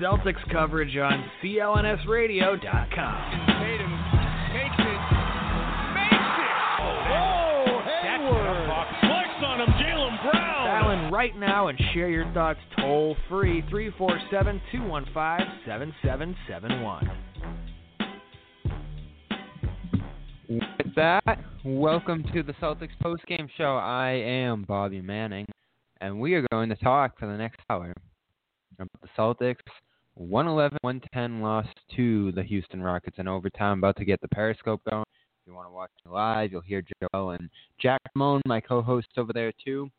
Celtics coverage on CLNSradio.com. Tatum takes it, makes it. Oh, Hayward. Flex on him, Jaylen Brown. Dial in right now and share your thoughts toll free 347 215 7771. With that, welcome to the Celtics postgame show. I am Bobby Manning, and we are going to talk for the next hour about the Celtics 111-110 loss to the Houston Rockets in overtime. About to get the Periscope going. If you want to watch it live, you'll hear Joel and Jack Simone, my co-hosts over there too.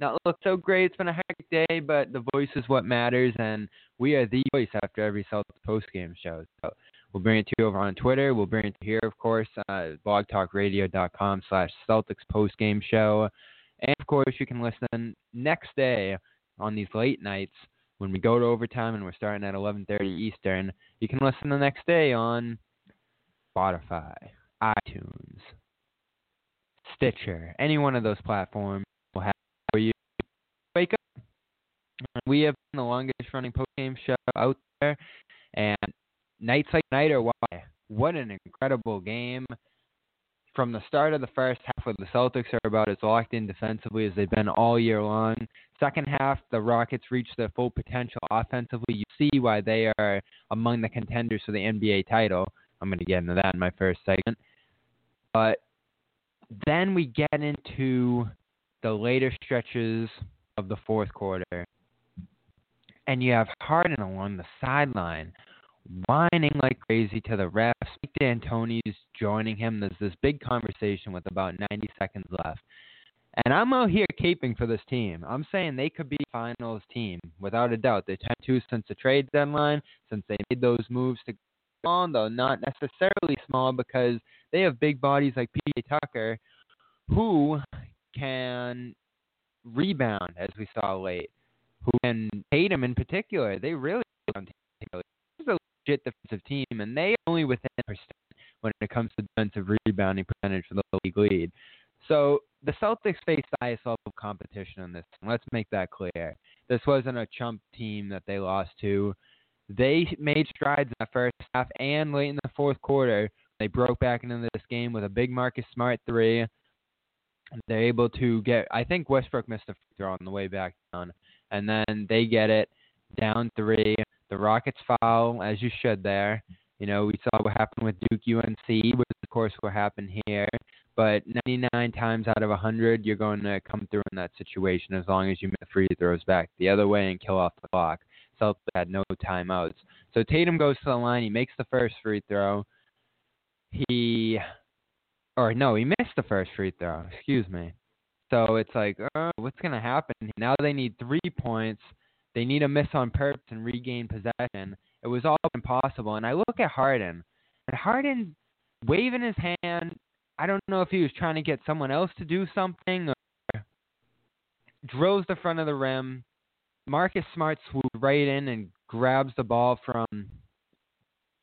Not look so great. It's been a hectic day, but the voice is what matters, and we are the voice after every Celtics postgame show. So we'll bring it to you over on Twitter. We'll bring it to here, of course, uh, blogtalkradio.com slash Celtics postgame show. And, of course, you can listen next day on these late nights when we go to overtime and we're starting at 11:30 Eastern. You can listen the next day on Spotify, iTunes, Stitcher, any one of those platforms will have for you. Wake up. We have been the longest running postgame show out there, and nights like tonight are why. What an incredible game! From the start of the first half, where the Celtics are about as locked in defensively as they've been all year long. Second half, the Rockets reach their full potential offensively. You see why they are among the contenders for the NBA title. I'm going to get into that in my first segment. But then we get into the later stretches of the fourth quarter, and you have Harden along the sideline whining like crazy to the refs. Mike D'Antoni's joining him. There's this big conversation with about 90 seconds left. And I'm out here caping for this team. I'm saying they could be finals team without a doubt. They're 10-2 since the trade deadline, since they made those moves to small, though not necessarily small because they have big bodies like PJ Tucker who can rebound, as we saw late, who can Tatum in particular. They really a legit defensive team, and they are only within percent when it comes to defensive rebounding percentage for the league lead. So the Celtics faced highest level of competition in this. Let's make that clear. This wasn't a chump team that they lost to. They made strides in the first half and late in the fourth quarter. They broke back into this game with a big Marcus Smart three. They're able to get. I think Westbrook missed a free throw on the way back down, and then they get it down three. The Rockets foul as you should there. You know, we saw what happened with Duke UNC, which of course what happened here. But 99 times out of 100, you're going to come through in that situation as long as you make free throws back the other way and kill off the clock. Celtics had no timeouts. So Tatum goes to the line. He makes the first free throw. He, or no, he missed the first free throw. Excuse me. So it's like, oh, what's going to happen? Now they need three points. They need a miss on purpose and regain possession. It was all impossible. And I look at Harden, and Harden waving his hand. I don't know if he was trying to get someone else to do something or drills the front of the rim. Marcus Smart swoops right in and grabs the ball from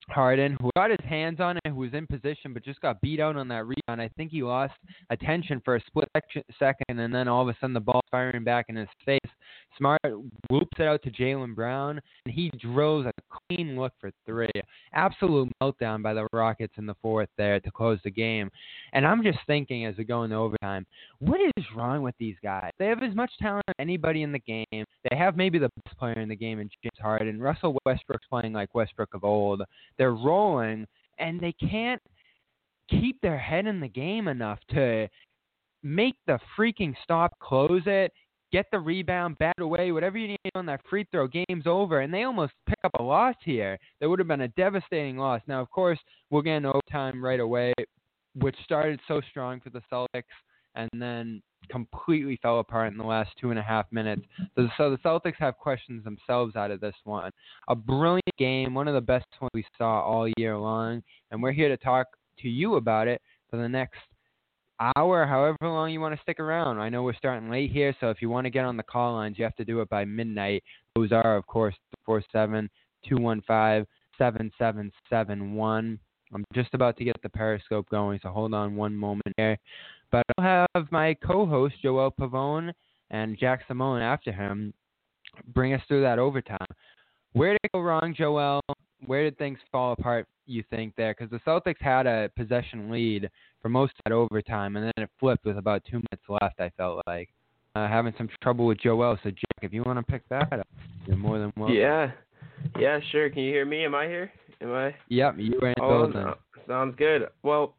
Harden, who got his hands on it, who was in position, but just got beat out on that rebound. I think he lost attention for a split second, and then all of a sudden the ball firing back in his face. Smart whoops it out to Jaylen Brown, and he drills a clean look for three. Absolute meltdown by the Rockets in the fourth there to close the game. And I'm just thinking as we go into overtime, what is wrong with these guys? They have as much talent as anybody in the game. They have maybe the best player in the game in James Harden. Russell Westbrook's playing like Westbrook of old. They're rolling, and they can't keep their head in the game enough to make the freaking stop, close it, get the rebound, bat away, whatever you need on that free throw, game's over. And they almost pick up a loss here. That would have been a devastating loss. Now, of course, we'll get into overtime right away, which started so strong for the Celtics. And then completely fell apart in the last two and a half minutes. So, so the Celtics have questions themselves out of this one. A brilliant game, one of the best ones we saw all year long, and we're here to talk to you about it for the next hour, however long you want to stick around. I know we're starting late here, so if you want to get on the call lines, you have to do it by midnight. Those are, of course, 447 215 7771. I'm just about to get the Periscope going, so hold on one moment here. But I'll have my co-host Joel Pavon and Jack Simone after him bring us through that overtime. Where did it go wrong, Joel? Where did things fall apart? You think there? Because the Celtics had a possession lead for most of that overtime, and then it flipped with about two minutes left. I felt like uh, having some trouble with Joel. So Jack, if you want to pick that up, you're more than welcome. Yeah, yeah, sure. Can you hear me? Am I here? Am I? Yep, you were in Oh, building. no. sounds good. Well,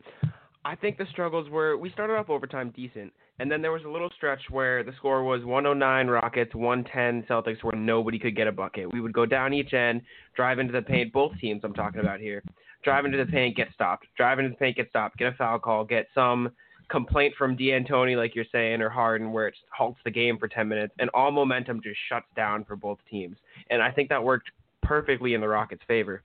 I think the struggles were we started off overtime decent, and then there was a little stretch where the score was 109 Rockets, 110 Celtics, where nobody could get a bucket. We would go down each end, drive into the paint. Both teams I'm talking about here, drive into the paint, get stopped. Drive into the paint, get stopped. Get a foul call. Get some complaint from D'Antoni, like you're saying, or Harden, where it halts the game for 10 minutes, and all momentum just shuts down for both teams. And I think that worked perfectly in the Rockets' favor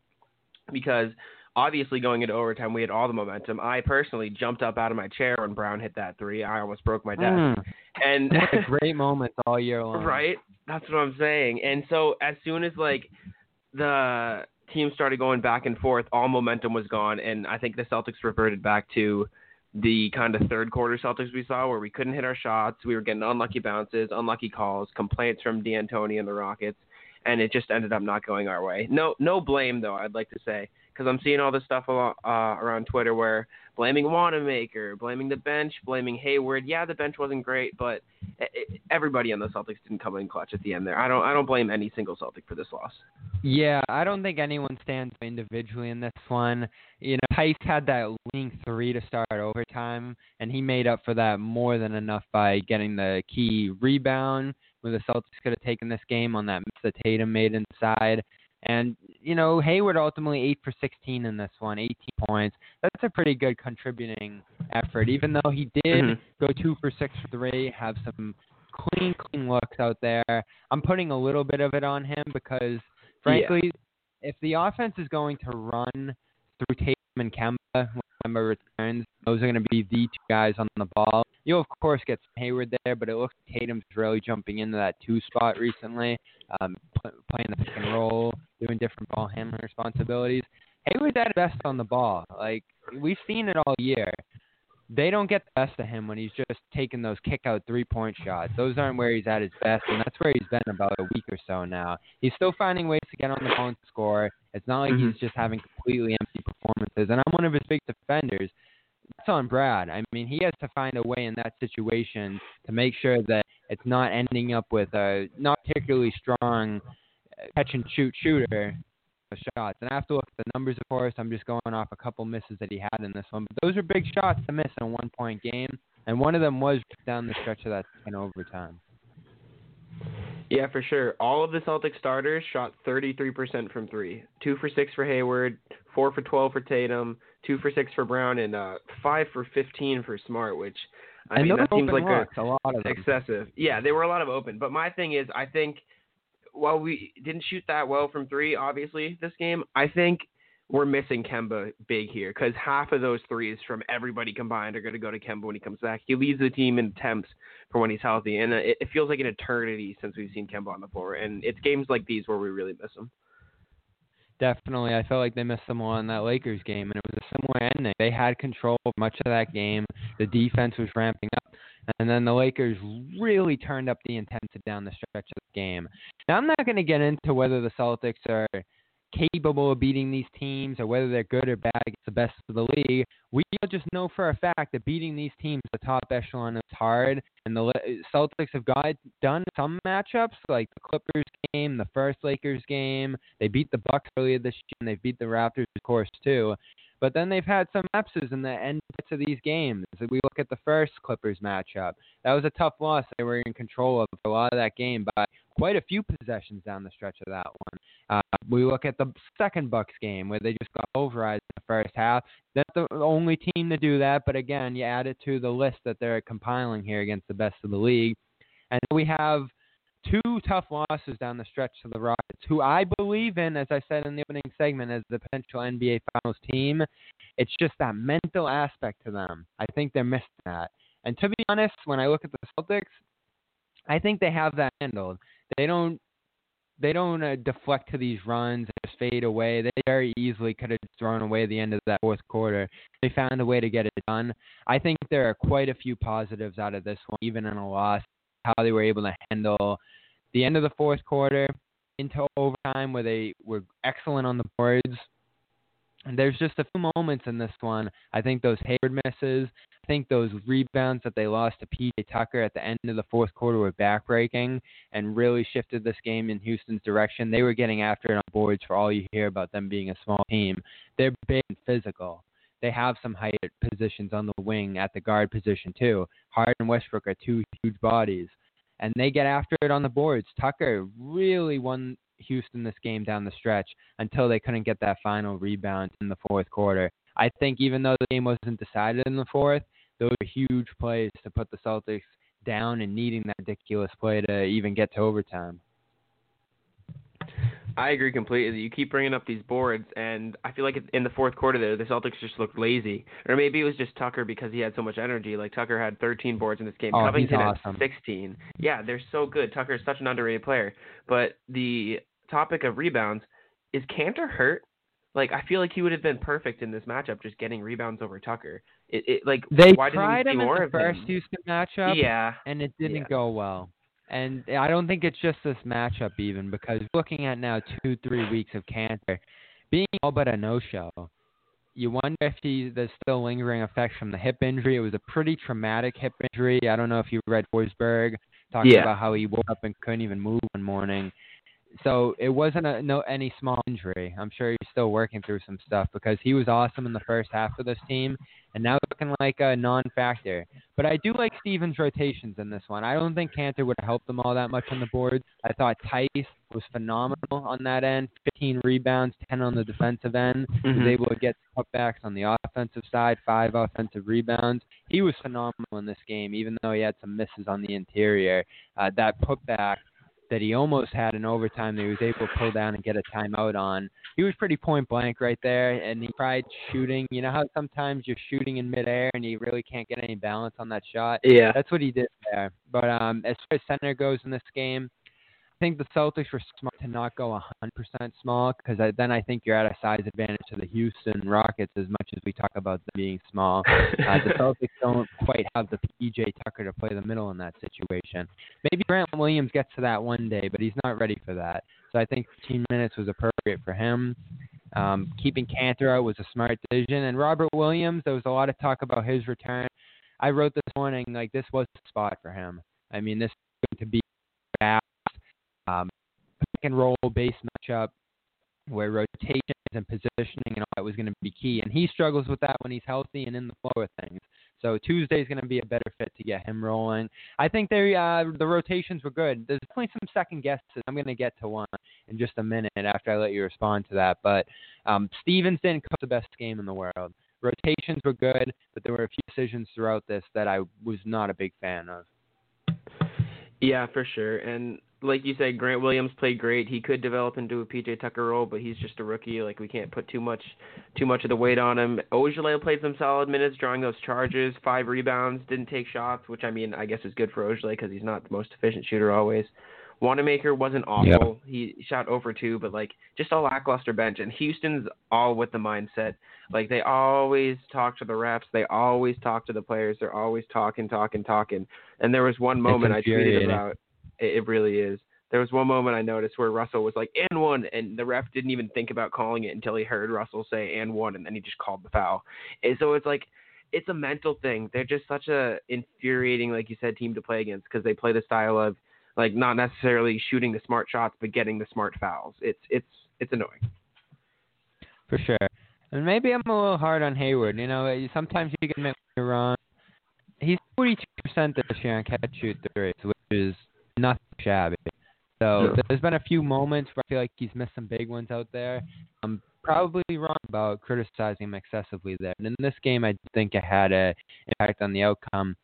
because obviously going into overtime we had all the momentum. I personally jumped up out of my chair when Brown hit that three. I almost broke my desk. Mm, And great moments all year long. right, that's what I'm saying. And so as soon as like the team started going back and forth, all momentum was gone, and I think the Celtics reverted back to the kind of third quarter Celtics we saw where we couldn't hit our shots, we were getting unlucky bounces, unlucky calls, complaints from D'Antoni and the Rockets, and it just ended up not going our way. No, no blame though. I'd like to say because I'm seeing all this stuff uh, around Twitter where blaming Wanamaker, blaming the bench, blaming Hayward. Yeah, the bench wasn't great, but e- everybody on the Celtics didn't come in clutch at the end there. I don't, I don't blame any single Celtic for this loss. Yeah, I don't think anyone stands individually in this one. You know, Theis had that leading three to start overtime, and he made up for that more than enough by getting the key rebound where the Celtics could have taken this game on that miss that Tatum made inside. And, you know, Hayward ultimately 8 for 16 in this one, 18 points. That's a pretty good contributing effort, even though he did Mhm. go 2 for 6 for 3, have some clean, clean looks out there. I'm putting a little bit of it on him because, frankly, if the offense is going to run through Tatum and Kemba when returns, those are going to be the two guys on the ball. You'll, of course, get some Hayward there, but it looks like Tatum's really jumping into that two spot recently, um, pl- playing the pick and roll, doing different ball handling responsibilities. Hayward's at best on the ball. Like, we've seen it all year. They don't get the best of him when he's just taking those kick out three point shots. Those aren't where he's at his best, and that's where he's been about a week or so now. He's still finding ways to get on the and score. It's not like Mhm. he's just having completely empty performances. And I'm one of his big defenders. That's on Brad. I mean, he has to find a way in that situation to make sure that it's not ending up with a not particularly strong uh, catch and shoot shooter shots. And I have to look at the numbers, of course. I'm just going off a couple misses that he had in this one. But those are big shots to miss in a one point game. And one of them was down the stretch of that in overtime. Yeah, for sure. All of the Celtic starters shot 33% from three. Two for six for Hayward, four for 12 for Tatum, two for six for Brown, and uh, five for 15 for Smart, which I and mean that seems like a, a lot of them. excessive. Yeah, there were a lot of open. But my thing is, I think while we didn't shoot that well from three, obviously this game, I think we're missing Kemba big here because half of those threes from everybody combined are going to go to Kemba when he comes back. He leads the team in attempts for when he's healthy, and uh, it, it feels like an eternity since we've seen Kemba on the floor. And it's games like these where we really miss him. Definitely. I felt like they missed some more in that Lakers game, and it was a similar ending. They had control of much of that game. The defense was ramping up, and then the Lakers really turned up the intensity down the stretch of the game. Now, I'm not going to get into whether the Celtics are capable of beating these teams or whether they're good or bad against the best of the league. We just know for a fact that beating these teams, the top echelon, is hard. And the Celtics have got done some matchups, like the Clippers game, the first Lakers game. They beat the Bucks earlier this year, and they beat the Raptors, of course, too. But then they've had some lapses in the end of these games. If we look at the first Clippers matchup, that was a tough loss. They were in control of a lot of that game by quite a few possessions down the stretch of that one. Uh, we look at the second Bucks game where they just got override in the first half. That's the only team to do that. But again, you add it to the list that they're compiling here against the best of the league, and we have two tough losses down the stretch to the Rockets, who I believe in, as I said in the opening segment, as the potential NBA Finals team. It's just that mental aspect to them. I think they're missing that. And to be honest, when I look at the Celtics, I think they have that handled. They don't they don't uh, deflect to these runs and just fade away. They very easily could have thrown away the end of that fourth quarter. They found a way to get it done. I think there are quite a few positives out of this one, even in a loss. How they were able to handle the end of the fourth quarter into overtime, where they were excellent on the boards. And there's just a few moments in this one. I think those Hayward misses, I think those rebounds that they lost to PJ Tucker at the end of the fourth quarter were backbreaking and really shifted this game in Houston's direction. They were getting after it on boards for all you hear about them being a small team. They're big and physical. They have some height positions on the wing at the guard position too. Hart and Westbrook are two huge bodies, and they get after it on the boards. Tucker really won Houston this game down the stretch until they couldn't get that final rebound in the fourth quarter. I think even though the game wasn't decided in the fourth, those are huge plays to put the Celtics down and needing that ridiculous play to even get to overtime. I agree completely. You keep bringing up these boards, and I feel like in the fourth quarter there, the Celtics just looked lazy, or maybe it was just Tucker because he had so much energy. Like Tucker had 13 boards in this game. Oh, Covington he's awesome. had 16. Yeah, they're so good. Tucker is such an underrated player. But the topic of rebounds is Kanter hurt? Like I feel like he would have been perfect in this matchup, just getting rebounds over Tucker. It, it like They why tried didn't we see him more in the of first him? Houston matchup, Yeah, and it didn't Yeah. go well. And I don't think it's just this matchup even because looking at now two, three weeks of Kanter, being all but a no-show. You wonder if he, there's still lingering effects from the hip injury. It was a pretty traumatic hip injury. I don't know if you read Forsberg talking Yeah. about how he woke up and couldn't even move one morning. So it wasn't a no any small injury. I'm sure he's still working through some stuff because he was awesome in the first half of this team, and now looking like a non-factor. But I do like Stevens' rotations in this one. I don't think Kanter would have helped them all that much on the boards. I thought Theis was phenomenal on that end. 15 rebounds, 10 on the defensive end. Was Mhm. able to get cutbacks on the offensive side, five offensive rebounds. He was phenomenal in this game, even though he had some misses on the interior. Uh, that putback that he almost had in overtime that he was able to pull down and get a timeout on. He was pretty point blank right there, and he tried shooting. You know how sometimes you're shooting in midair and you really can't get any balance on that shot. yeah. That's what he did there. But um, as far as center goes in this game, think the Celtics were smart to not go 100% small because then I think you're at a size advantage to the Houston Rockets as much as we talk about them being small. Uh, the Celtics don't quite have the PJ Tucker to play the middle in that situation. Maybe Grant Williams gets to that one day, but he's not ready for that. So I think 15 minutes was appropriate for him. Um, keeping Kanter out was a smart decision. And Robert Williams, there was a lot of talk about his return. I wrote this morning like this was the spot for him. I mean, this is going to be fast, um, pick and roll base matchup where rotations and positioning and all that was going to be key. And he struggles with that when he's healthy and in the flow of things. So Tuesday is going to be a better fit to get him rolling. I think they uh, the rotations were good. There's definitely some second guesses. I'm going to get to one in just a minute after I let you respond to that. But um, Stevens didn't the best game in the world. Rotations were good, but there were a few decisions throughout this that I was not a big fan of. Yeah, for sure. And like you said, Grant Williams played great. He could develop into a PJ Tucker role, but he's just a rookie. Like we can't put too much too much of the weight on him. Ojeleye played some solid minutes, drawing those charges, five rebounds, didn't take shots, which I mean I guess is good for Ojeleye because he's not the most efficient shooter always. Wanamaker wasn't awful. He shot over two, but like just a lackluster bench. And Houston's all with the mindset. Like they always talk to the refs. They always talk to the players. They're always talking, talking, talking. And there was one moment I tweeted about. It, it really is. There was one moment I noticed where Russell was like and one, and the ref didn't even think about calling it until he heard Russell say and one, and then he just called the foul. And so it's like it's a mental thing. They're just such a infuriating, like you said, team to play against because they play the style of like not necessarily shooting the smart shots, but getting the smart fouls. It's it's it's annoying. For sure. And maybe I'm a little hard on Hayward. You know, sometimes you can when you're wrong. He's 42% this year on catch shoot threes, which is nothing shabby. So Yeah. there's been a few moments where I feel like he's missed some big ones out there. I'm probably wrong about criticizing him excessively there. And in this game, I think it had a impact on the outcome.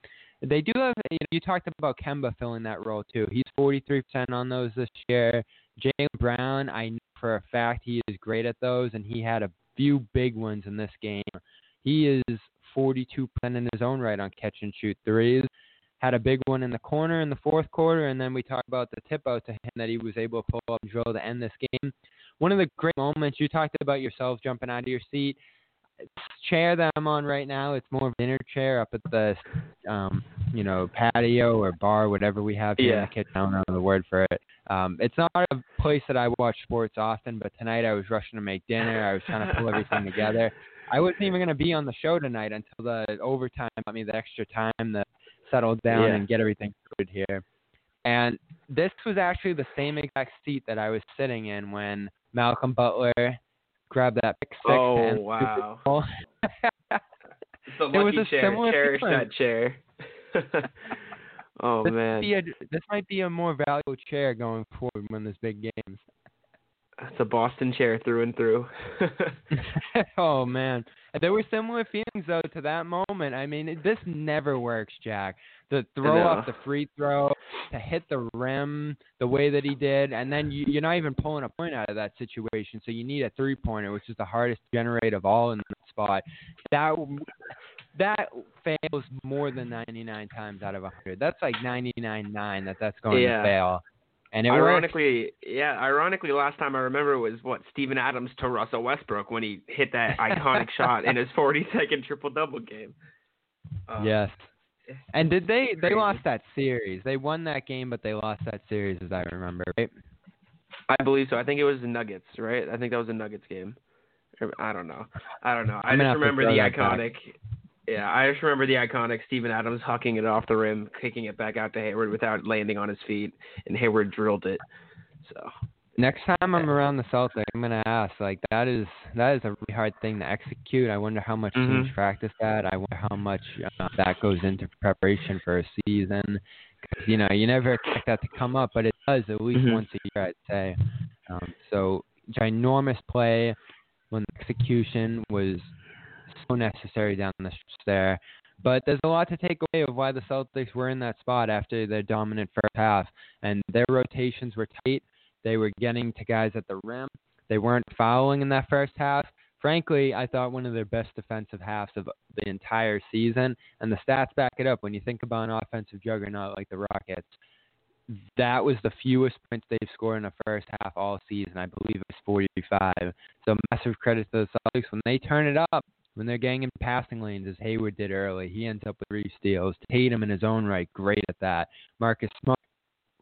They do have. You, know, you talked about Kemba filling that role too. He's 43% on those this year. Jaylen Brown, I know for a fact he is great at those, and he had a few big ones in this game. He is 42% in his own right on catch and shoot threes. Had a big one in the corner in the fourth quarter, and then we talked about the tip out to him that he was able to pull up and drill to end this game. One of the great moments you talked about yourself jumping out of your seat. This chair that I'm on right now, it's more of an inner chair up at the, um, you know, patio or bar, whatever we have here in Yeah. the kitchen. I don't know the word for it. Um, it's not a place that I watch sports often, but tonight I was rushing to make dinner. I was trying to pull everything together. I wasn't even going to be on the show tonight until the overtime got me the extra time to settle down Yeah. and get everything sorted here. And this was actually the same exact seat that I was sitting in when Malcolm Butler grabbed that pick six. Oh, the wow. It's the It was lucky a chair. similar Cherish that chair. oh this man, Might a, this might be a more valuable chair going forward when there's big games. It's a Boston chair through and through. oh man, there were similar feelings though to that moment. I mean, it, this never works, Jack. The throw No. off the free throw, to hit the rim the way that he did, and then you, you're not even pulling a point out of that situation. So you need a three pointer, which is the hardest to generate of all in that spot. That that fails more than 99 times out of 100. That's like 99.9 that that's going Yeah. to fail. And ironically, yeah, ironically, last time I remember was what Steven Adams to Russell Westbrook when he hit that iconic shot in his 40-second triple-double game. Uh, Yes. And did they they lost that series? They won that game, but they lost that series, as I remember. Right? I believe so. I think it was the Nuggets, right? I think that was the Nuggets game. I don't know. I don't know. I I'm just remember the iconic. back. Yeah, I just remember the iconic Steven Adams hucking it off the rim, kicking it back out to Hayward without landing on his feet, and Hayward drilled it. So Next time I'm around the Celtics, I'm gonna ask. Like that is that is a really hard thing to execute. I wonder how much teams Mhm. practice that. I wonder how much uh, that goes into preparation for a season. Cause, you know, you never expect that to come up, but it does at least Mhm. once a year, I'd say. Um, so ginormous play when the execution was necessary down the stretch there. But there's a lot to take away of why the Celtics were in that spot after their dominant first half, and their rotations were tight. They were getting to guys at the rim. They weren't fouling in that first half. Frankly, I thought one of their best defensive halves of the entire season, and the stats back it up. When you think about an offensive juggernaut like the Rockets, that was the fewest points they've scored in the first half all season. I believe it was 45. So massive credit to the Celtics when they turn it up. When they're getting in passing lanes, as Hayward did early, he ends up with three steals. Tatum in his own right, great at that. Marcus Smart,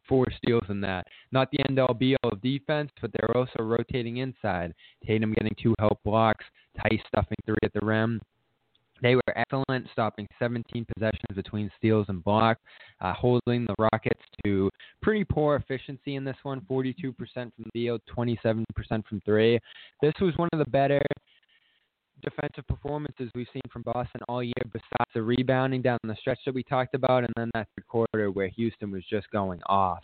four steals in that. Not the end all be all of defense, but they're also rotating inside. Tatum getting two help blocks, Theis stuffing three at the rim. They were excellent, stopping 17 possessions between steals and blocks, uh, holding the Rockets to pretty poor efficiency in this one 42% from the field, 27% from three. This was one of the better defensive performances we've seen from Boston all year, besides the rebounding down the stretch that we talked about, and then that third quarter where Houston was just going off.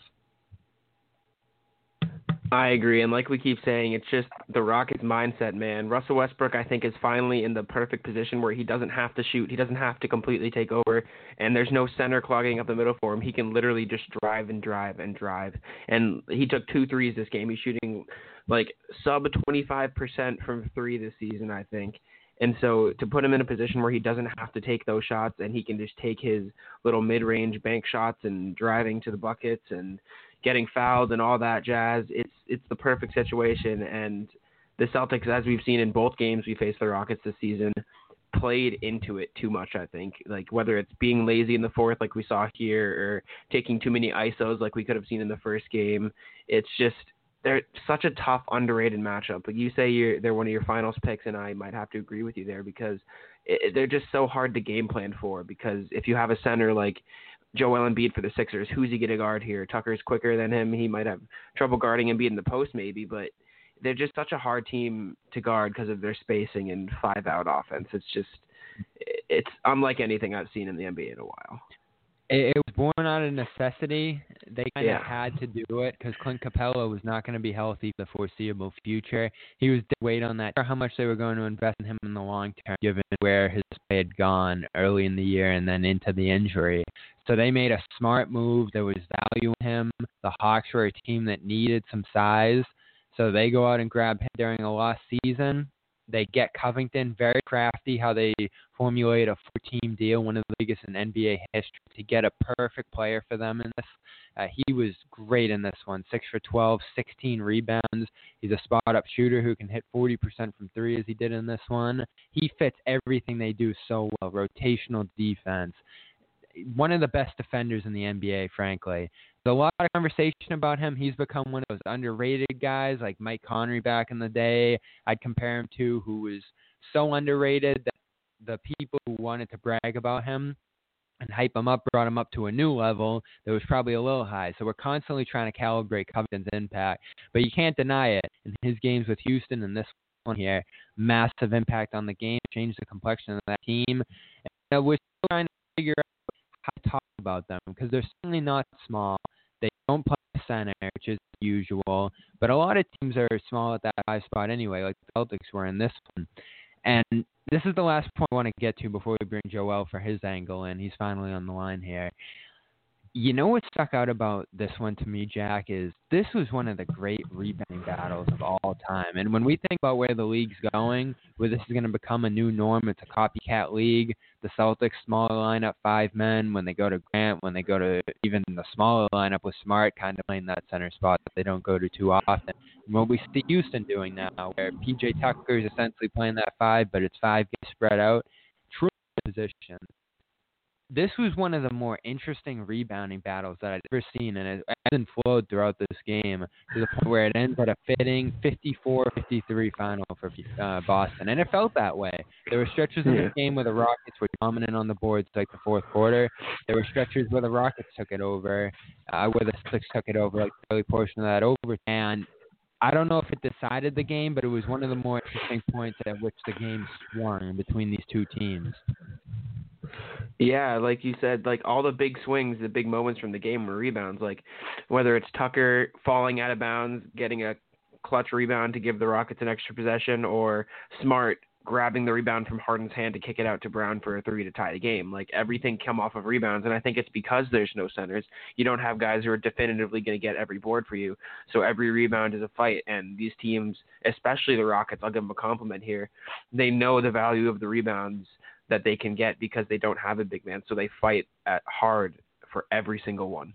I agree, and like we keep saying, it's just the Rockets' mindset, man. Russell Westbrook, I think, is finally in the perfect position where he doesn't have to shoot, he doesn't have to completely take over, and there's no center clogging up the middle for him. He can literally just drive and drive and drive. And he took two threes this game. He's shooting like sub 25% from three this season, I think. And so to put him in a position where he doesn't have to take those shots and he can just take his little mid-range bank shots and driving to the buckets and getting fouled and all that jazz, it's it's the perfect situation. And the Celtics, as we've seen in both games we faced the Rockets this season, played into it too much. I think, like whether it's being lazy in the fourth, like we saw here, or taking too many isos, like we could have seen in the first game. It's just they're such a tough, underrated matchup. But you say you're they're one of your finals picks, and I might have to agree with you there because it, they're just so hard to game plan for. Because if you have a center like Joel Embiid for the Sixers, who's he going to guard here? Tucker's quicker than him. He might have trouble guarding Embiid in the post, maybe, but they're just such a hard team to guard because of their spacing and five out offense. It's just it's unlike anything I've seen in the NBA in a while. it, it was born out of necessity. They kind Yeah. of had to do it because Clint Capela was not going to be healthy for the foreseeable future. He was dead weight on that. How much they were going to invest in him in the long term, given where his play had gone early in the year and then into the injury. So they made a smart move. There was value in him. The Hawks were a team that needed some size, so they go out and grab him during a lost season. They get Covington, very crafty how they formulate a four-team deal, one of the biggest in NBA history, to get a perfect player for them in this. Uh, he was great in this one, six for 12, 16 rebounds. He's a spot-up shooter who can hit 40% from three, as he did in this one. He fits everything they do so well. Rotational defense, one of the best defenders in the NBA, frankly. There's a lot of conversation about him. He's become one of those underrated guys, like Mike Conley back in the day. I'd compare him to, who was so underrated that the people who wanted to brag about him and hype him up brought him up to a new level that was probably a little high. So we're constantly trying to calibrate Covington's impact, but you can't deny it. In his games with Houston and this one here, massive impact on the game, changed the complexion of that team. And, we're still trying to figure out how to talk about them because they're certainly not small. They don't play center, which is usual, but a lot of teams are small at that high spot anyway, like the Celtics were in this one. And this is the last point I want to get to before we bring Joel for his angle and He's finally on the line here. You know what stuck out about this one to me, Jack, is this was one of the great rebounding battles of all time. And when we think about where the league's going, where this is going to become a new norm, it's a copycat league. The Celtics smaller lineup, five men. When they go to Grant, when they go to even the smaller lineup with Smart, kind of playing that center spot that they don't go to too often. And what we see Houston doing now, where PJ Tucker is essentially playing that five, but it's five guys spread out, true position. This was one of the more interesting rebounding battles that I'd ever seen, and it ebbed and flowed throughout this game to the point where it ends at a fitting 54-53 final for uh, Boston, and it felt that way. There were stretches in Yeah. this game where the Rockets were dominant on the boards, like the fourth quarter. There were stretches where the Rockets took it over, uh, where the Celtics took it over, like the early portion of that over, and I don't know if it decided the game, but it was one of the more interesting points at which the game swung between these two teams. Yeah, like you said, like all the big swings, the big moments from the game were rebounds. Like whether it's Tucker falling out of bounds, getting a clutch rebound to give the Rockets an extra possession, or Smart grabbing the rebound from Harden's hand to kick it out to Brown for a three to tie the game. Like everything come off of rebounds, and I think it's because there's no centers. You don't have guys who are definitively going to get every board for you. So every rebound is a fight, and these teams, especially the Rockets, I'll give them a compliment here. They know the value of the rebounds that they can get because they don't have a big man, so they fight at hard for every single one.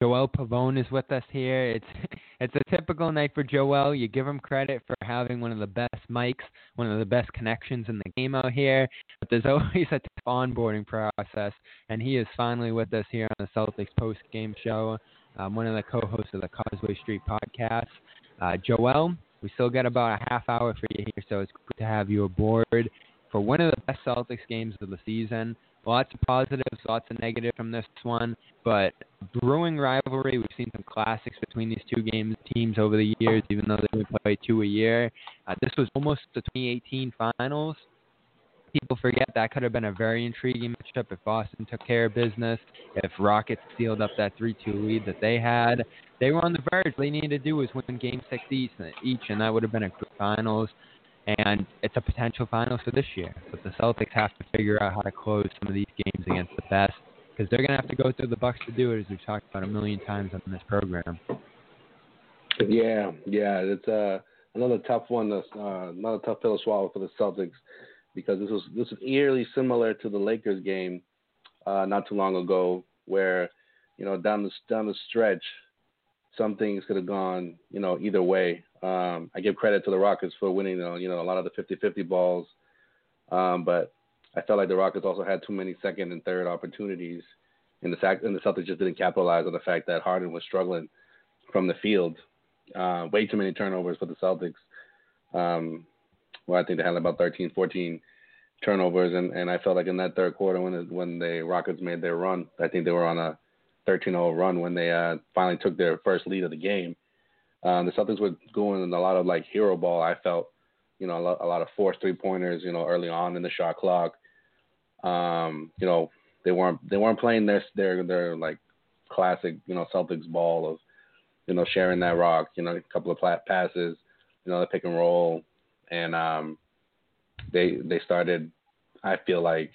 Joel Pavon is with us here. It's it's a typical night for Joel. You give him credit for having one of the best mics, one of the best connections in the game out here. But there's always a tough onboarding process, and he is finally with us here on the Celtics post game show. Um, one of the co-hosts of the Causeway Street podcast. Uh, Joel, we still got about a half hour for you here, so it's good to have you aboard for one of the best Celtics games of the season. Lots of positives, lots of negatives from this one, but brewing rivalry. We've seen some classics between these two games teams over the years, even though they only play two a year. Uh, this was almost the 2018 finals. People forget that could have been a very intriguing matchup if Boston took care of business, if Rockets sealed up that 3-2 lead that they had. They were on the verge. All they needed to do was win Game Six each, and that would have been a finals and it's a potential finals for this year. But the Celtics have to figure out how to close some of these games against the best because they're going to have to go through the Bucks to do it, as we've talked about a million times on this program. Yeah, yeah, it's uh, another tough one. Uh, another tough pill to swallow for the Celtics because this was this was eerily similar to the Lakers game uh, not too long ago, where you know down the down the stretch, some things could have gone you know either way. Um, I give credit to the Rockets for winning uh, you know a lot of the 50-50 balls, um, but I felt like the Rockets also had too many second and third opportunities, and the fact and the Celtics just didn't capitalize on the fact that Harden was struggling from the field. Uh, way too many turnovers for the Celtics. Um, well, I think they had about 13, 14 turnovers, and, and I felt like in that third quarter when when the Rockets made their run, I think they were on a 13-0 run when they uh, finally took their first lead of the game. Um, the Celtics were going in a lot of like hero ball. I felt, you know, a lot, a lot of forced three pointers, you know, early on in the shot clock. Um, you know, they weren't they weren't playing their their their like classic you know Celtics ball of you know sharing that rock, you know a couple of passes, you know the pick and roll, and um, they they started I feel like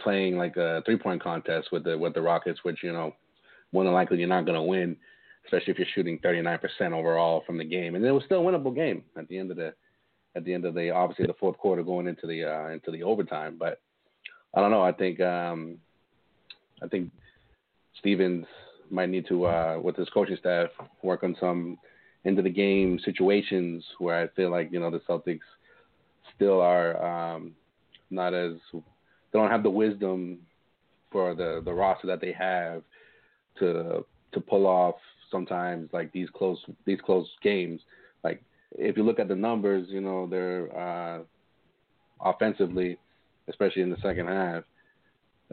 playing like a three point contest with the with the Rockets, which you know more than likely you're not going to win, especially if you're shooting 39% overall from the game, and it was still a winnable game at the end of the at the end of the obviously the fourth quarter going into the uh, into the overtime, but I don't know. I think um, I think Stevens might need to uh, with his coaching staff work on some into the game situations where I feel like you know the Celtics still are um, not as they don't have the wisdom for the the roster that they have to to pull off sometimes like these close these close games. Like if you look at the numbers, you know they're uh, offensively, especially in the second half.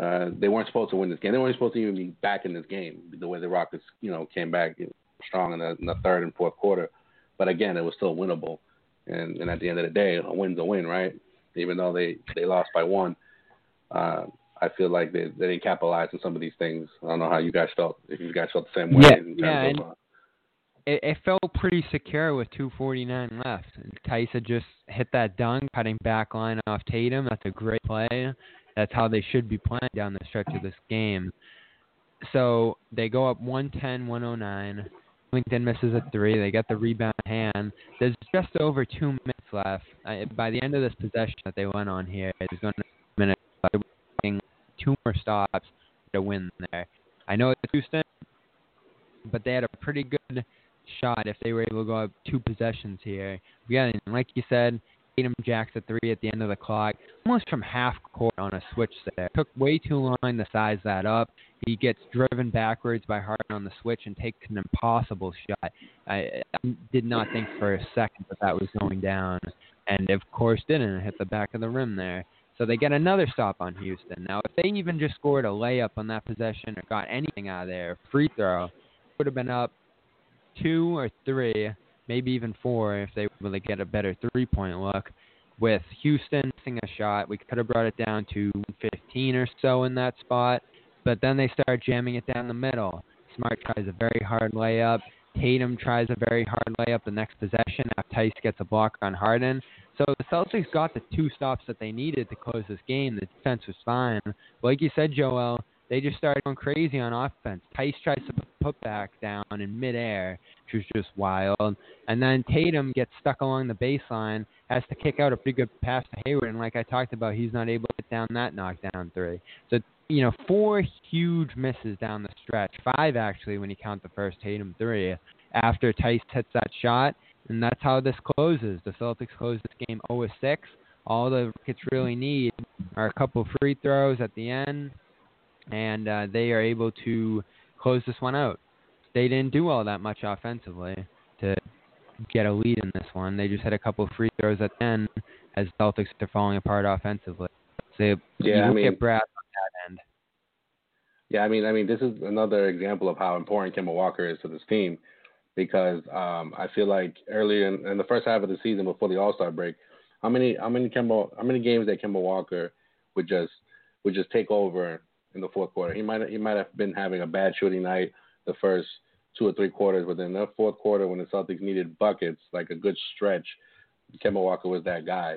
Uh, they weren't supposed to win this game. They weren't supposed to even be back in this game. The way the Rockets, you know, came back strong in the, in the third and fourth quarter, but again, it was still winnable. And, and at the end of the day, a win's a win, right? Even though they they lost by one, uh, I feel like they they didn't capitalize on some of these things. I don't know how you guys felt. If you guys felt the same way. Yeah, in terms yeah, of, uh, it, it felt pretty secure with 2:49 left. Had just hit that dunk, cutting back line off Tatum. That's a great play. That's how they should be playing down the stretch of this game. So they go up 110, 109. LinkedIn misses a three. They get the rebound hand. There's just over two minutes left. I, by the end of this possession that they went on here, there's going to be a minute left. Two more stops to win there. I know it's Houston, but they had a pretty good shot if they were able to go up two possessions here. Again, like you said, Tatum jacks a three at the end of the clock, almost from half court on a switch there. Took way too long to size that up. He gets driven backwards by Harden on the switch and takes an impossible shot. I, I did not think for a second that that was going down, and of course didn't hit the back of the rim there. So they get another stop on Houston. Now, if they even just scored a layup on that possession or got anything out of there, free throw, would have been up two or three, maybe even four if they were to get a better three point look. With Houston missing a shot, we could have brought it down to 15 or so in that spot, but then they start jamming it down the middle. Smart tries a very hard layup. Tatum tries a very hard layup the next possession Theis gets a block on Harden. So the Celtics got the two stops that they needed to close this game. The defense was fine. Like you said, Joel, they just started going crazy on offense. Theis tries to put back down in midair, which was just wild. And then Tatum gets stuck along the baseline, has to kick out a pretty good pass to Hayward. And like I talked about, he's not able to get down that knockdown three. So, you know, four huge misses down the stretch. Five, actually, when you count the first Tatum three after Theis hits that shot. And that's how this closes. The Celtics close this game 0 6. All the Rockets really need are a couple free throws at the end, and uh, they are able to close this one out. They didn't do all that much offensively to get a lead in this one. They just had a couple free throws at the end as Celtics are falling apart offensively. So Yeah, you I look mean- at Brad that end. Yeah, I mean, I mean, this is another example of how important Kemba Walker is to this team, because um, I feel like earlier in, in the first half of the season before the All Star break, how many how many Kemba how many games that Kemba Walker would just would just take over in the fourth quarter. He might he might have been having a bad shooting night the first two or three quarters, but then the fourth quarter when the Celtics needed buckets, like a good stretch, Kemba Walker was that guy.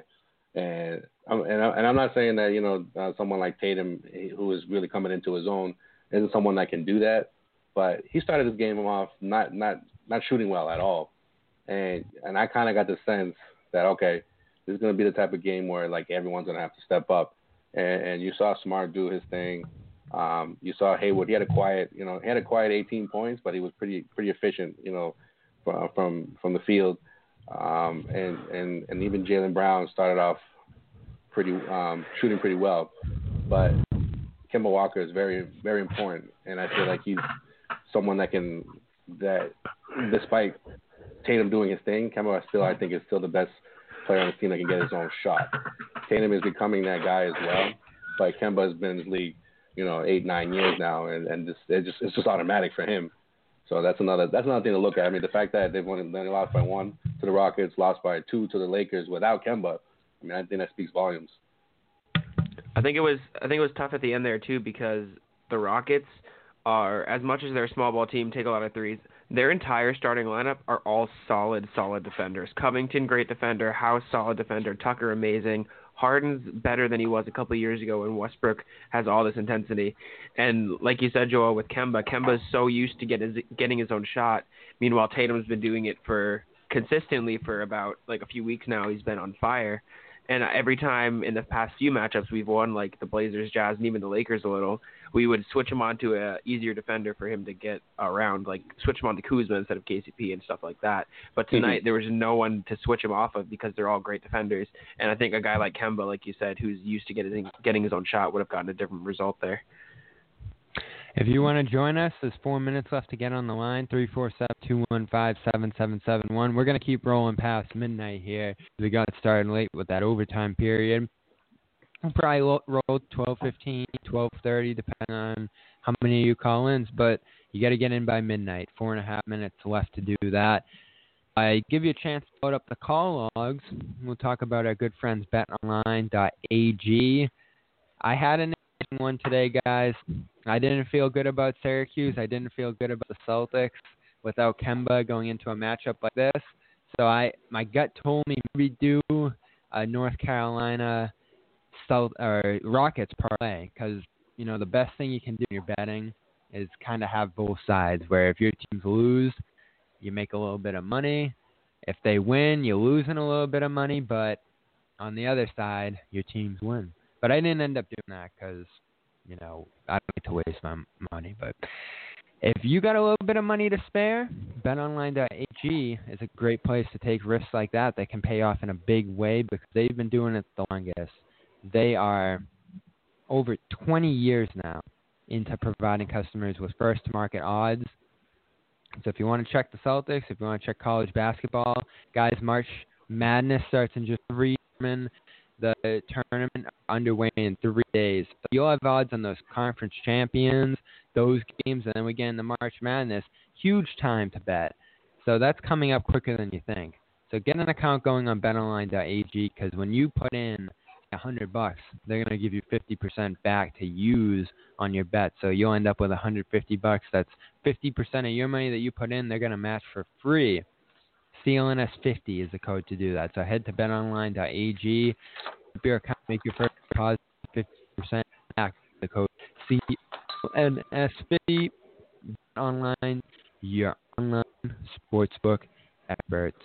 And I'm, and, I, and I'm not saying that you know uh, someone like Tatum, who is really coming into his own, isn't someone that can do that. But he started his game off not not not shooting well at all, and and I kind of got the sense that okay, this is going to be the type of game where like everyone's going to have to step up. And, and you saw Smart do his thing. Um, you saw Hayward. He had a quiet, you know, he had a quiet 18 points, but he was pretty pretty efficient, you know, from from, from the field. Um, and and and even Jaylen Brown started off pretty um, shooting pretty well, but Kemba Walker is very very important, and I feel like he's someone that can that despite Tatum doing his thing, Kemba still I think is still the best player on the team that can get his own shot. Tatum is becoming that guy as well, but Kemba has been in the league, you know, eight nine years now, and and just it just it's just automatic for him. So that's another that's another thing to look at. I mean, the fact that they've won, they lost by one to the Rockets, lost by two to the Lakers without Kemba. I mean, I think that speaks volumes. I think it was I think it was tough at the end there too because the Rockets are as much as they're a small ball team, take a lot of threes. Their entire starting lineup are all solid, solid defenders. Covington, great defender. House, solid defender. Tucker, amazing. Harden's better than he was a couple years ago, and Westbrook has all this intensity. And like you said, Joel, with Kemba, Kemba's so used to get his, getting his own shot. Meanwhile, Tatum's been doing it for consistently for about like a few weeks now. He's been on fire. And every time in the past few matchups we've won, like the Blazers, Jazz, and even the Lakers a little, we would switch him onto a easier defender for him to get around, like switch him on to Kuzma instead of KCP and stuff like that. But Mm-hmm. tonight there was no one to switch him off of because they're all great defenders. And I think a guy like Kemba, like you said, who's used to getting getting his own shot, would have gotten a different result there. If you want to join us, there's four minutes left to get on the line. Three four seven two one five seven seven seven one. We're gonna keep rolling past midnight here. We got started late with that overtime period. We'll probably roll 12:15, 12:30, depending on how many of you call ins. But you got to get in by midnight. Four and a half minutes left to do that. I give you a chance to load up the call logs. We'll talk about our good friends BetOnline.ag. I had an one today, guys. I didn't feel good about Syracuse. I didn't feel good about the Celtics without Kemba going into a matchup like this. So I, my gut told me maybe do a North Carolina South or Rockets parlay because you know the best thing you can do in your betting is kind of have both sides. Where if your teams lose, you make a little bit of money. If they win, you're losing a little bit of money. But on the other side, your teams win. But I didn't end up doing that because you know I don't like to waste my money. But if you got a little bit of money to spare, BetOnline.ag is a great place to take risks like that that can pay off in a big way because they've been doing it the longest. They are over 20 years now into providing customers with first to market odds. So if you want to check the Celtics, if you want to check college basketball, guys, March Madness starts in just three. The tournament underway in three days. So you'll have odds on those conference champions, those games, and then we get into March Madness. Huge time to bet. So that's coming up quicker than you think. So get an account going on BetOnline.ag because when you put in a hundred bucks, they're gonna give you fifty percent back to use on your bet. So you'll end up with a hundred fifty bucks. That's fifty percent of your money that you put in. They're gonna match for free. CLNS50 is the code to do that. So head to betonline.ag, your account, make your first deposit, fifty percent back. The code CLNS50 online, your online sportsbook experts.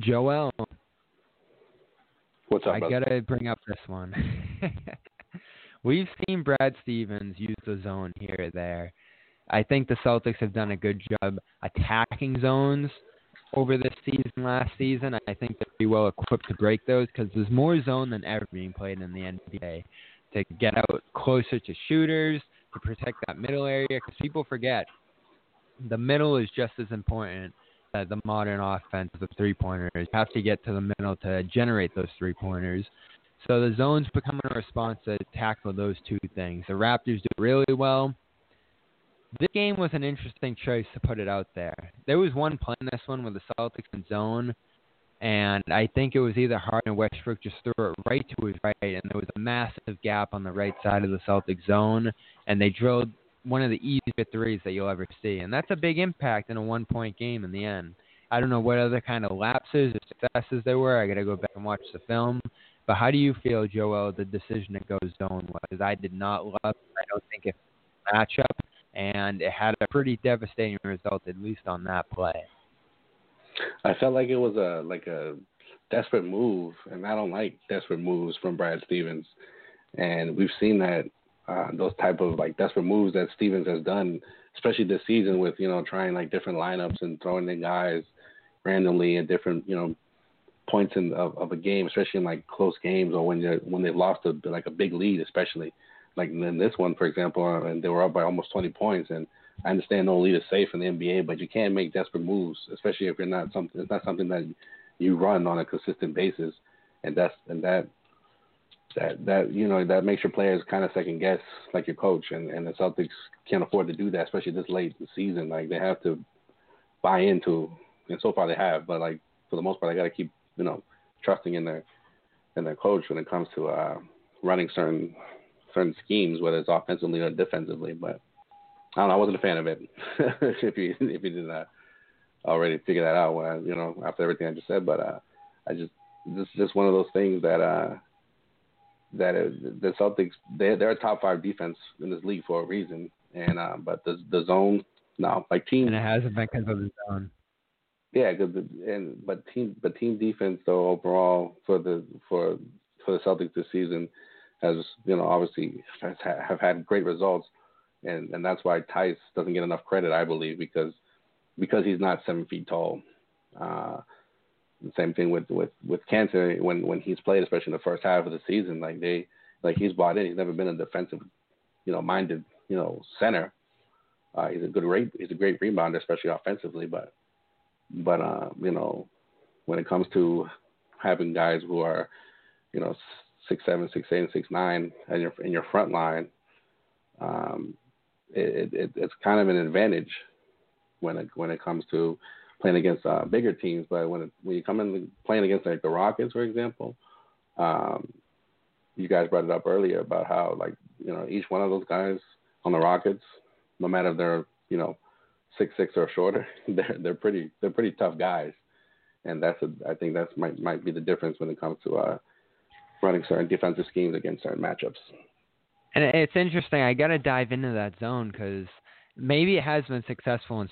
Joel, What's up, I brother? gotta bring up this one. We've seen Brad Stevens use the zone here or there. I think the Celtics have done a good job attacking zones over this season, last season. I think they're pretty well equipped to break those because there's more zone than ever being played in the NBA to get out closer to shooters, to protect that middle area because people forget the middle is just as important as the modern offense of three pointers. You have to get to the middle to generate those three pointers. So the zone's becoming a response to tackle those two things. The Raptors do really well. This game was an interesting choice to put it out there. There was one play in this one with the Celtics in zone, and I think it was either Harden or Westbrook just threw it right to his right, and there was a massive gap on the right side of the Celtic zone, and they drilled one of the easiest threes that you'll ever see, and that's a big impact in a one-point game in the end. I don't know what other kind of lapses or successes there were. I got to go back and watch the film. But how do you feel, Joel, the decision to go zone was? I did not love. I don't think it matchup, and it had a pretty devastating result, at least on that play. I felt like it was a like a desperate move, and I don't like desperate moves from Brad Stevens. And we've seen that uh, those type of like desperate moves that Stevens has done, especially this season with you know trying like different lineups and throwing in guys randomly at different you know points in of, of a game, especially in like close games or when they when they've lost a like a big lead, especially like in this one for example, uh, and they were up by almost 20 points. And I understand no lead is safe in the NBA, but you can't make desperate moves, especially if you're not something. It's not something that you run on a consistent basis, and that's and that that that you know that makes your players kind of second guess like your coach, and and the Celtics can't afford to do that, especially this late in the season. Like they have to buy into, and so far they have, but like for the most part, they got to keep you know trusting in their in their coach when it comes to uh running certain certain schemes, whether it's offensively or defensively. But I don't know. I wasn't a fan of it. if you if you did not already figure that out, when I, you know, after everything I just said. But uh, I just this is just one of those things that uh, that it, the Celtics they they're a top five defense in this league for a reason. And uh, but the the zone no like team and it hasn't been because of the zone. Yeah, cause the, and but team but team defense though overall for the for for the Celtics this season has you know obviously has, have had great results, and and that's why Theis doesn't get enough credit I believe because because he's not seven feet tall. Uh, same thing with with with Kanter when when he's played, especially in the first half of the season. Like they like he's bought in. He's never been a defensive, you know, minded you know center. Uh, he's a good rate. He's a great rebounder, especially offensively. But but uh, you know, when it comes to having guys who are, you know, six seven, six eight, and six nine in your in your front line, um, it, it, it's kind of an advantage when it when it comes to playing against uh, bigger teams. But when it, when you come in playing against like the Rockets, for example, um, you guys brought it up earlier about how like you know each one of those guys on the Rockets, no matter if they're you know six six or shorter, they're they're pretty they're pretty tough guys, and that's a, I think that's might might be the difference when it comes to uh, running certain defensive schemes against certain matchups. And it's interesting. I got to dive into that zone because maybe it has been successful in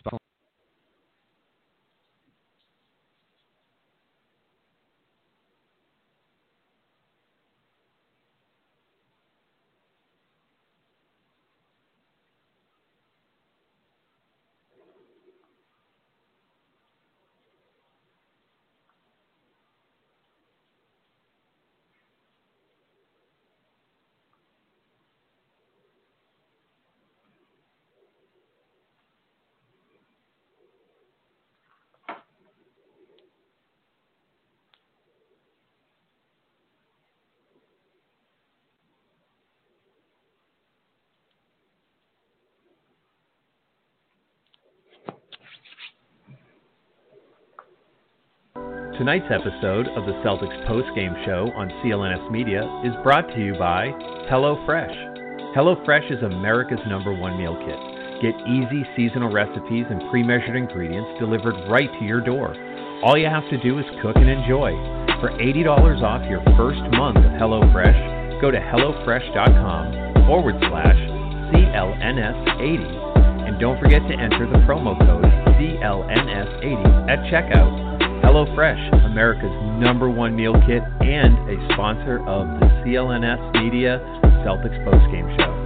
Tonight's episode of the Celtics post-game show on CLNS Media is brought to you by HelloFresh. HelloFresh is America's number one meal kit. Get easy seasonal recipes and pre-measured ingredients delivered right to your door. All you have to do is cook and enjoy. For $80 off your first month of HelloFresh, go to HelloFresh.com forward slash CLNS80 and don't forget to enter the promo code CLNS80 at checkout. HelloFresh, America's number one meal kit and a sponsor of the CLNS Media Celtics postgame show.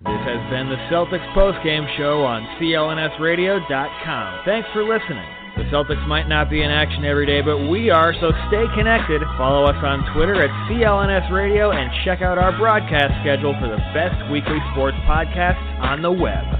This has been the Celtics postgame show on CLNSradio.com. Thanks for listening. The Celtics might not be in action every day, but we are, so stay connected. Follow us on Twitter at CLNS Radio and check out our broadcast schedule for the best weekly sports podcasts on the web.